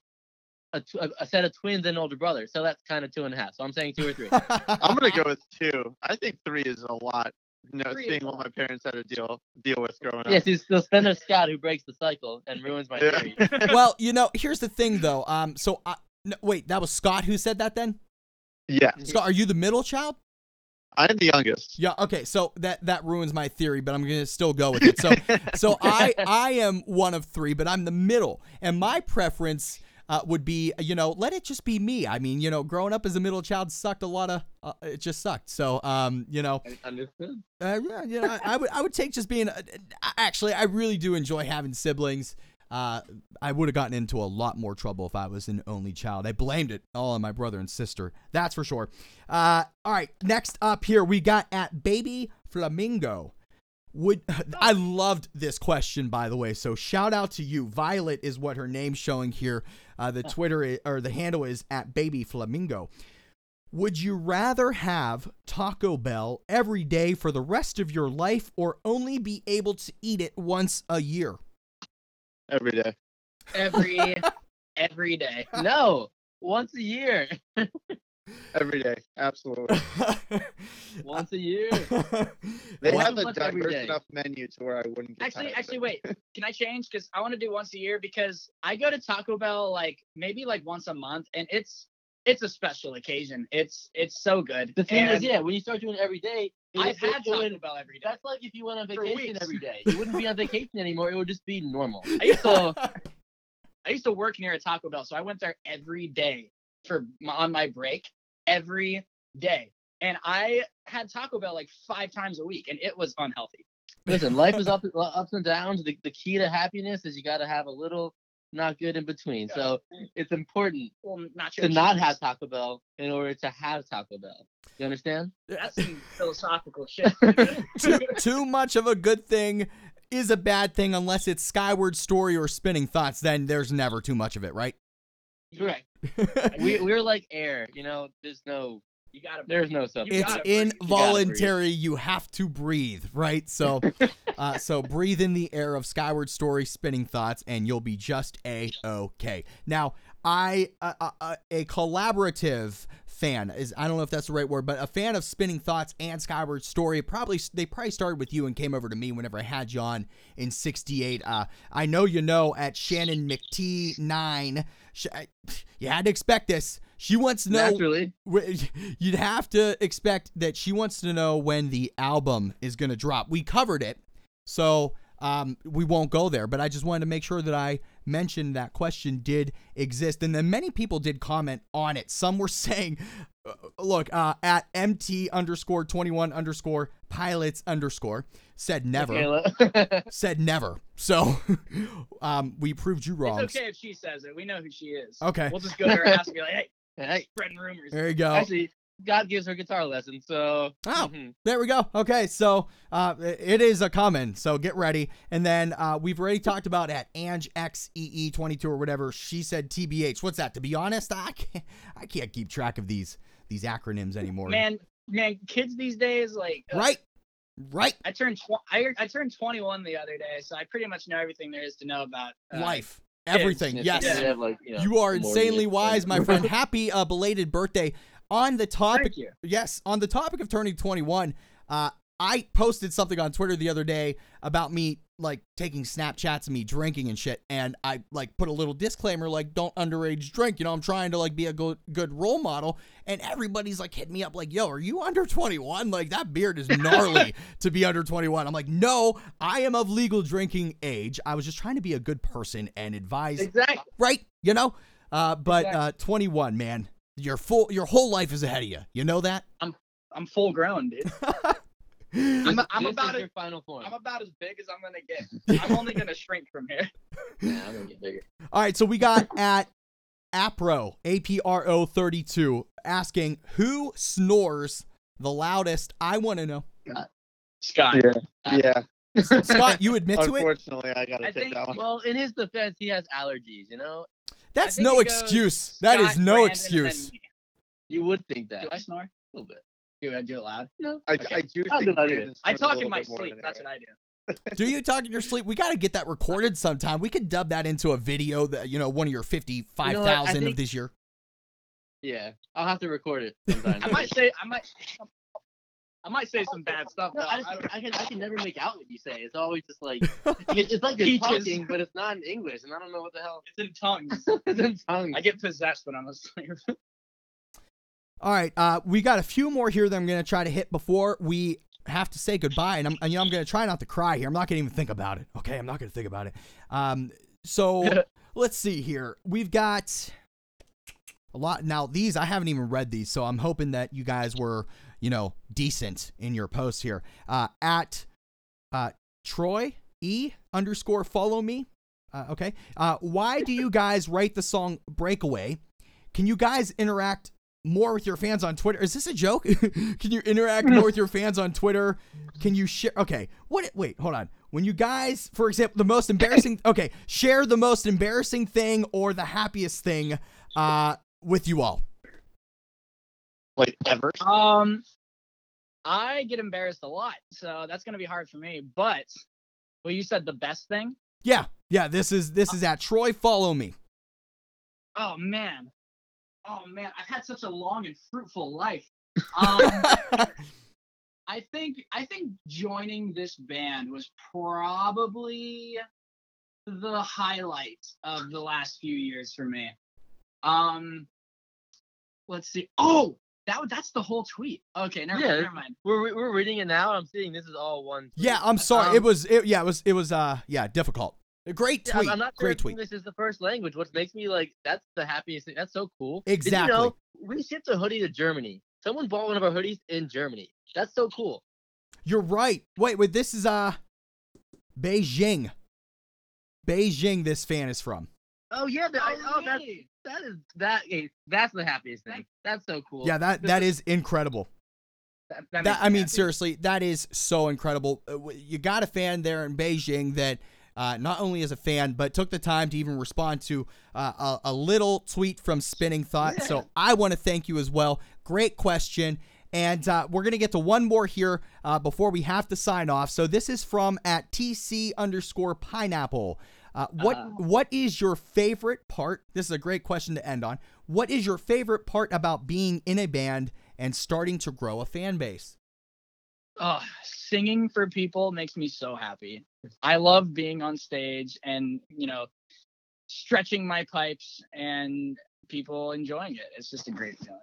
a, tw- a, a set of twins and an older brother, so that's kind of two and a half. So I'm saying two or three. <laughs> I'm gonna go with two. I think three is a lot. You know, Three seeing a what my parents had to deal deal with growing up. yes, up. it's still Spencer Scott who breaks the cycle and ruins my Yeah. theory. <laughs> well, you know, here's the thing though. Um so I, no, wait, that was Scott who said that then? yeah, Scott, are you the middle child? I'm the youngest. Yeah, okay. So that that ruins my theory, but I'm going to still go with it. So <laughs> so I I am one of 3, but I'm the middle. And my preference uh, would be, you know, let it just be me. I mean, you know, growing up as a middle child sucked a lot of uh, it just sucked. So, um, you know, Understood. Uh, yeah, you know, I, I would I would take just being. A, actually, I really do enjoy having siblings. Uh, I would have gotten into a lot more trouble if I was an only child. I blamed it all on my brother and sister. That's for sure. Uh, all right, next up here we got at Baby Flamingo. Would <laughs> I loved this question by the way? So shout out to you. Violet is what her name's showing here. Uh, the Twitter i- or the handle is at Baby Flamingo. Would you rather have Taco Bell every day for the rest of your life or only be able to eat it once a year? Every day. every <laughs> every day. No, once a year. <laughs> Every day. Absolutely. <laughs> Once a year. They Why have a diverse enough menu to where I wouldn't get Actually, actually, wait. Can I change? Because I want to do once a year because I go to Taco Bell like maybe like once a month, and it's it's a special occasion. It's it's so good. The thing is, yeah, when you start doing it every day, it I've had Taco Bell every day. That's like if you went on vacation every day. <laughs> You wouldn't be on vacation anymore. It would just be normal. <laughs> I used to I used to work near a Taco Bell, so I went there every day for my, on my break every day, and I had Taco Bell like five times a week, and it was unhealthy. listen, life is up, <laughs> ups and downs. The, the key to happiness is you got to have a little not good in between. So it's important Well, not to sure. not have Taco Bell in order to have Taco Bell. You understand? That's some <laughs> philosophical <laughs> shit. too, too much of a good thing is a bad thing unless it's Skyward Story or Spinning Thoughts. Then there's never too much of it, right? Correct. <laughs> We we're like air. You know, there's no You gotta. there's no You substitute. it's gotta. You involuntary. You have to breathe, right? So, <laughs> uh, so breathe in the air of Skyward Story, Spinning Thoughts, and you'll be just a okay. Now, I uh, uh, uh, a collaborative fan is I don't know if that's the right word, but a fan of Spinning Thoughts and Skyward Story. Probably they probably started with you and came over to me whenever I had you on in '68. Uh, I know you know at Shannon McT nine. Sh- you had to expect this. She wants to know Naturally. <laughs> You'd have to expect that she wants to know when the album is going to drop. We covered it, so um, we won't go there. But I just wanted to make sure that I mentioned that question did exist, and then many people did comment on it. Some were <laughs> saying, uh, "Look, uh, at mt underscore twenty one underscore pilots underscore said never, <laughs> said never." So <laughs> um, we proved you wrong. It's okay if she says it. We know who she is. Okay. We'll just go to her house and be like, hey, hey, spreading rumors. There you go. actually, God gives her guitar lessons, so. Oh. mhm. There we go. Okay, so uh, it is a coming. So get ready. And then uh, we've already talked about at Ange XEE22 or whatever. She said TBH. What's that? To be honest, I can't, I can't keep track of these these acronyms anymore. Man, man, kids these days like uh, Right, right. I turned tw- I, I turned 21 the other day, so I pretty much know everything there is to know about uh, Life, everything. Yeah, Yes, so they have, like, you, know, you are insanely wise, my friend. Happy uh, belated birthday. On the topic. Yes, on the topic of turning 21, uh, I posted something on Twitter the other day about me like taking Snapchats of me drinking and shit, and I like put a little disclaimer like don't underage drink. You know, I'm trying to like be a good good role model, and everybody's like hitting me up like, "Yo, are you under 21? Like that beard is gnarly <laughs> to be under 21." I'm like, "No, I am of legal drinking age. I was just trying to be a good person and advise Exactly. right? You know, uh, but Exactly. uh, 21, man, your full your whole life is ahead of you. You know that? I'm I'm full grown, dude. <laughs> I'm, I'm This about is it. your final form. I'm about as big as I'm gonna get. <laughs> I'm only gonna shrink from here. Yeah, I'm gonna get bigger. All right, so we got at APRO, APRO 32, asking who snores the loudest. I want to know. Scott. Uh, yeah. Scott, you admit to it? Unfortunately, I gotta I take think- that one. Well, in his defense, he has allergies. You know, That's no it goes excuse. That is Scott, no Brandon, excuse. you would think that Do I snore? a little bit. Do I do it loud? No, I, okay. I do I'll think do that Brandon I talk in my sleep. That's Eric. what I do. Do you talk in your sleep? We got to get that recorded sometime. We could dub that into a video that, you know, one of your 55,000 I of this year. yeah, I'll have to record it sometime. I might say I might I might say some bad stuff. No. I, I just, I can I can never make out what you say. It's always just like <laughs> it's, it's like you're talking, but it's not in English, and I don't know what the hell. it's in tongues. <laughs> it's in tongue. I get possessed when I'm asleep. <laughs> All right, uh, we got a few more here that I'm gonna try to hit before we have to say goodbye, and I'm and, you know I'm gonna try not to cry here. I'm not gonna even think about it. Okay, I'm not gonna think about it. Um, so let's see here. We've got a lot now. These I haven't even read these, so I'm hoping that you guys were you know decent in your posts here. Uh, at uh, Troy E underscore follow me. Uh, okay. Uh, why do you guys write the song Breakaway? Can you guys interact more with your fans on Twitter? Is this a joke? <laughs> Can you interact more with your fans on Twitter? Can you share? Okay. What? Wait, hold on. When you guys, for example, the most embarrassing. <coughs> Okay, share the most embarrassing thing or the happiest thing uh, with you all. Like ever. Um, I get embarrassed a lot, so that's gonna be hard for me. But, well, you said the best thing. Yeah, yeah. This is this is at Troy. Follow me. Oh man, oh man, I've had such a long and fruitful life. <laughs> Um, <laughs> I think I think joining this band was probably the highlight of the last few years for me. Um, let's see. Oh, that that's the whole tweet. Okay, never, Yeah. never mind. We're we're reading it now. I'm seeing this is all one. tweet. yeah, I'm sorry. it Um, was. It, yeah, it was. It was. Uh, yeah, difficult. A great Yeah, I'm- tweet. I'm not sure Great tweet. This is the first language. What makes me like that's the happiest thing. That's so cool. Exactly. Did you know we shipped a hoodie to Germany? Someone bought one of our hoodies in Germany. That's so cool. You're right. Wait, wait. This is uh, Beijing. Beijing. This fan is from. Oh yeah, that, oh, that's really? that is that. That's the happiest thing. That's so cool. Yeah, that that is incredible. That, that That, I mean, happy. seriously, that is so incredible. Uh, You got a fan there in Beijing that uh, not only is a fan, but took the time to even respond to uh, a, a little tweet from Spinning Thought. So I want to thank you as well. Great question. And uh, we're going to get to one more here uh, before we have to sign off. So this is from at TC underscore pineapple. Uh, what Uh. what is your favorite part? This is a great question to end on. What is your favorite part about being in a band and starting to grow a fan base? Oh, singing for people makes me so happy. I love being on stage and, you know, stretching my pipes and people enjoying it. It's just a great feeling.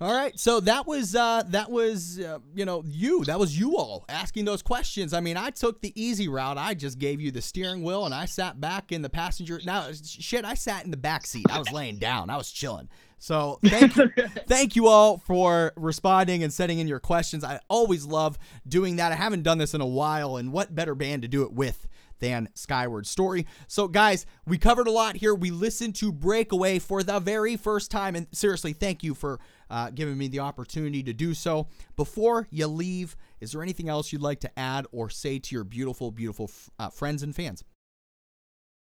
All right, so that was uh, that was uh, you know you that was you all asking those questions. I mean, I took the easy route. I just gave you the steering wheel, and I sat back in the passenger. Now, shit, I sat in the back seat. I was laying down. I was chilling. So thank you, <laughs> thank you all for responding and sending in your questions. I always love doing that. I haven't done this in a while, and what better band to do it with than Skyward Story. So, guys, we covered a lot here. We listened to Breakaway for the very first time. And seriously, thank you for uh, giving me the opportunity to do so. Before you leave, is there anything else you'd like to add or say to your beautiful, beautiful uh, friends and fans?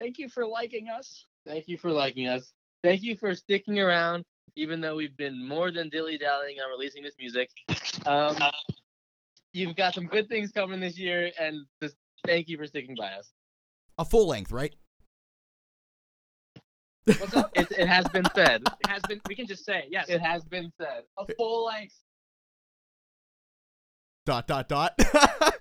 Thank you for liking us. Thank you for liking us. Thank you for sticking around, even though we've been more than dilly dallying on releasing this music. Um, you've got some good things coming this year, and just thank you for sticking by us. A full length, right? What's up? It, it has been said. It has been. We can just say yes. It has been said. A full length. dot dot dot. <laughs>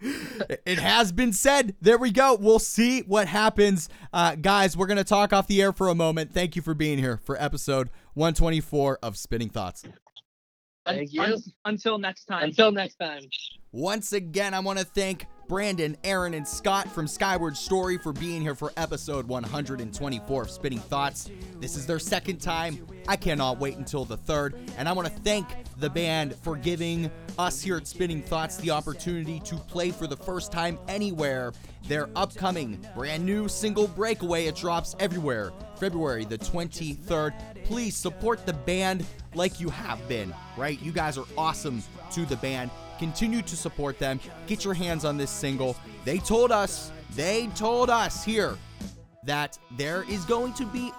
it has been said. There we go. We'll see what happens. Uh, guys, we're going to talk off the air for a moment. Thank you for being here for episode 124 of Spinning Thoughts. Thank you. Un- until next time. Until next time. Once again, I want to thank Brandon, Aaron, and Scott from Skyward Story for being here for episode 124 of Spinning Thoughts. This is their second time. I cannot wait until the third. And I want to thank the band for giving us here at Spinning Thoughts the opportunity to play for the first time anywhere their upcoming brand new single Breakaway. It drops everywhere February the 23rd. Please support the band like you have been, right? You guys are awesome to the band. Continue to support them. Get your hands on this single. They told us, they told us here that there is going to be,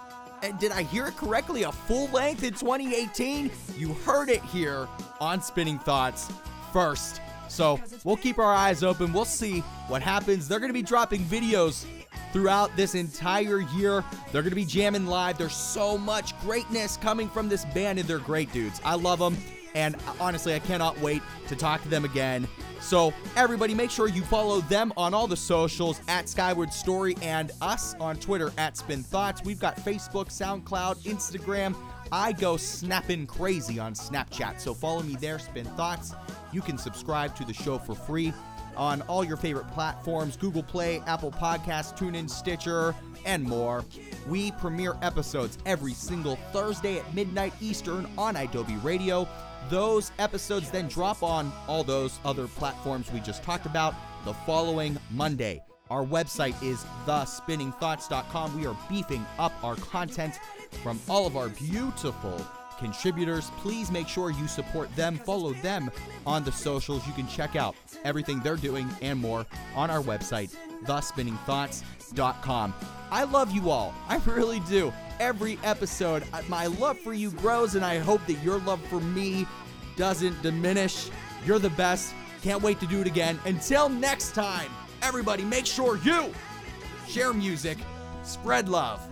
did I hear it correctly, a full length in 2018? You heard it here on Spinning Thoughts first. So we'll keep our eyes open. We'll see what happens. They're going to be dropping videos throughout this entire year. They're going to be jamming live. There's so much greatness coming from this band, and they're great dudes. I love them. And honestly, I cannot wait to talk to them again. So, everybody, make sure you follow them on all the socials at Skyward Story and us on Twitter at Spin Thoughts. We've got Facebook, SoundCloud, Instagram. I go snapping crazy on Snapchat. So, follow me there, Spin Thoughts. You can subscribe to the show for free on all your favorite platforms Google Play, Apple Podcasts, TuneIn, Stitcher, and more. We premiere episodes every single Thursday at midnight Eastern on Adobe Radio. Those episodes then drop on all those other platforms we just talked about the following Monday. Our website is thespinningthoughts.com. We are beefing up our content from all of our beautiful contributors. Please make sure you support them, follow them on the socials. You can check out everything they're doing and more on our website, thespinningthoughts.com. I love you all. I really do. Every episode, uh, my love for you grows, and I hope that your love for me doesn't diminish. You're the best. Can't wait to do it again. Until next time, everybody, make sure you share music, spread love,